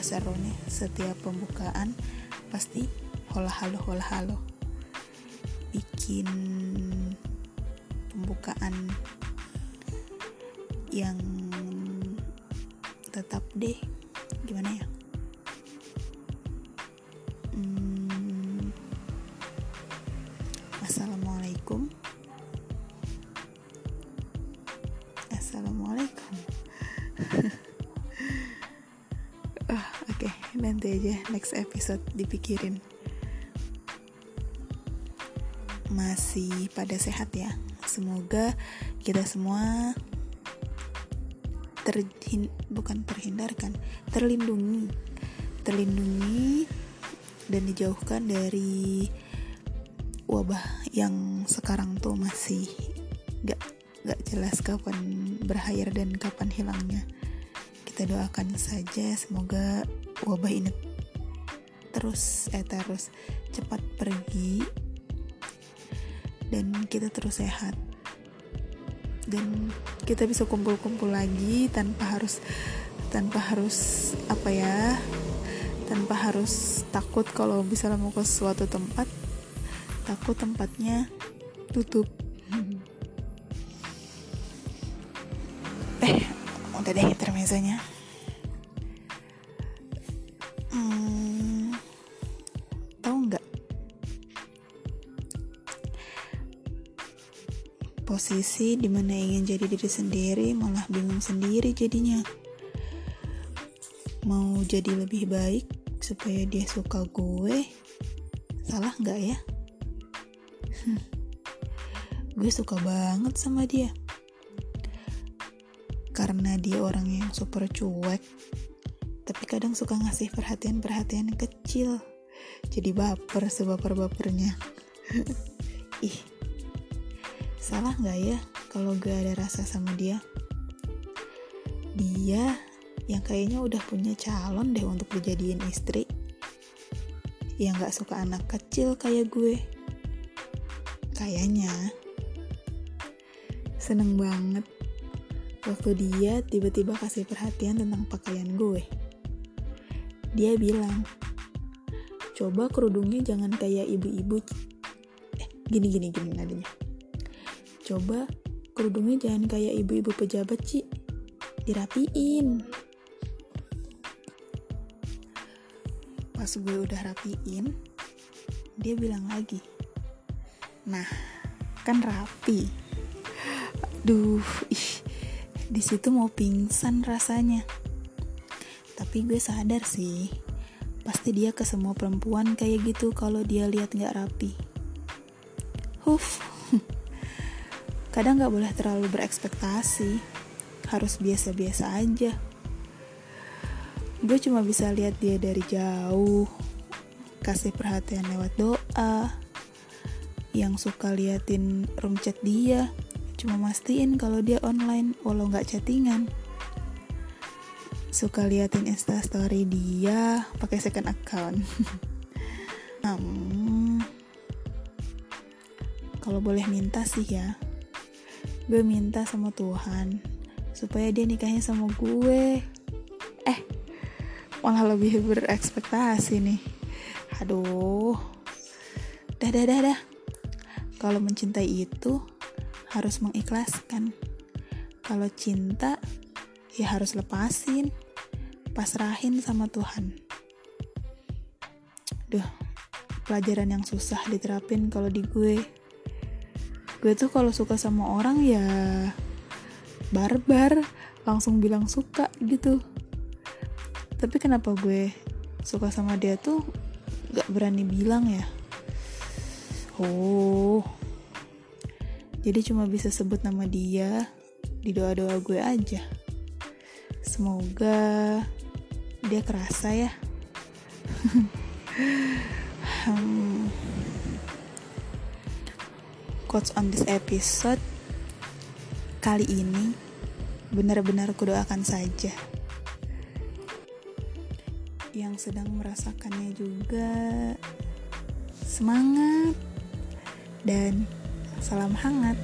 seru nih setiap pembukaan pasti hola halo hola halo bikin pembukaan yang tetap deh gimana ya? Hmm, assalamualaikum. Assalamualaikum nanti aja next episode dipikirin. Masih pada sehat ya. Semoga kita semua terhin bukan terhindarkan terlindungi. Terlindungi dan dijauhkan dari wabah yang sekarang tuh masih gak gak jelas kapan berakhir dan kapan hilangnya kita doakan saja semoga wabah ini terus eh terus cepat pergi dan kita terus sehat. Dan kita bisa kumpul-kumpul lagi tanpa harus tanpa harus apa ya tanpa harus takut kalau bisa mau ke suatu tempat takut tempatnya tutup. Eh udah deh intermezzonya hmm, tahu nggak? Posisi di mana ingin jadi diri sendiri malah bingung sendiri jadinya. Mau jadi lebih baik supaya dia suka gue? Salah nggak ya? Gue suka banget sama dia karena dia orang yang super cuek tapi kadang suka ngasih perhatian-perhatian kecil. Jadi baper sebaper-bapernya. Ih salah nggak ya kalau gue ada rasa sama dia? Dia yang kayaknya udah punya calon deh untuk dijadiin istri. Yang nggak suka anak kecil kayak gue. Kayaknya. Seneng banget waktu dia tiba-tiba kasih perhatian tentang pakaian gue. Dia bilang coba kerudungnya jangan kayak ibu-ibu. Eh gini gini gini nadanya coba kerudungnya jangan kayak ibu-ibu pejabat sih dirapiin. Pas gue udah rapiin dia bilang lagi nah kan rapi. Aduh ih di situ mau pingsan rasanya. Tapi gue sadar sih pasti dia ke semua perempuan kayak gitu kalau dia lihat nggak rapi. Huf. Kadang nggak boleh terlalu berekspektasi. Harus biasa-biasa aja. Gue cuma bisa lihat dia dari jauh kasih perhatian lewat doa yang suka liatin room chat dia cuma mastiin kalau dia online. Walau nggak chattingan. Suka liatin instastory dia pakai second account. Hmm, kalau boleh minta sih ya gue minta sama Tuhan supaya dia nikahnya sama gue. Eh malah lebih berekspektasi nih. Aduh. Dah dah dah dah. Kalau mencintai itu harus mengikhlaskan. Kalau cinta ya harus lepasin pasrahin sama Tuhan. Duh pelajaran yang susah diterapin kalau di gue. Gue tuh kalau suka sama orang ya barbar langsung bilang suka gitu. Tapi kenapa gue suka sama dia tuh gak berani bilang ya? Oh jadi cuma bisa sebut nama dia di doa-doa gue aja. Semoga dia kerasa ya. Hmm. Quotes on this episode kali ini benar-benar kudoakan saja. Yang sedang merasakannya juga semangat dan salam hangat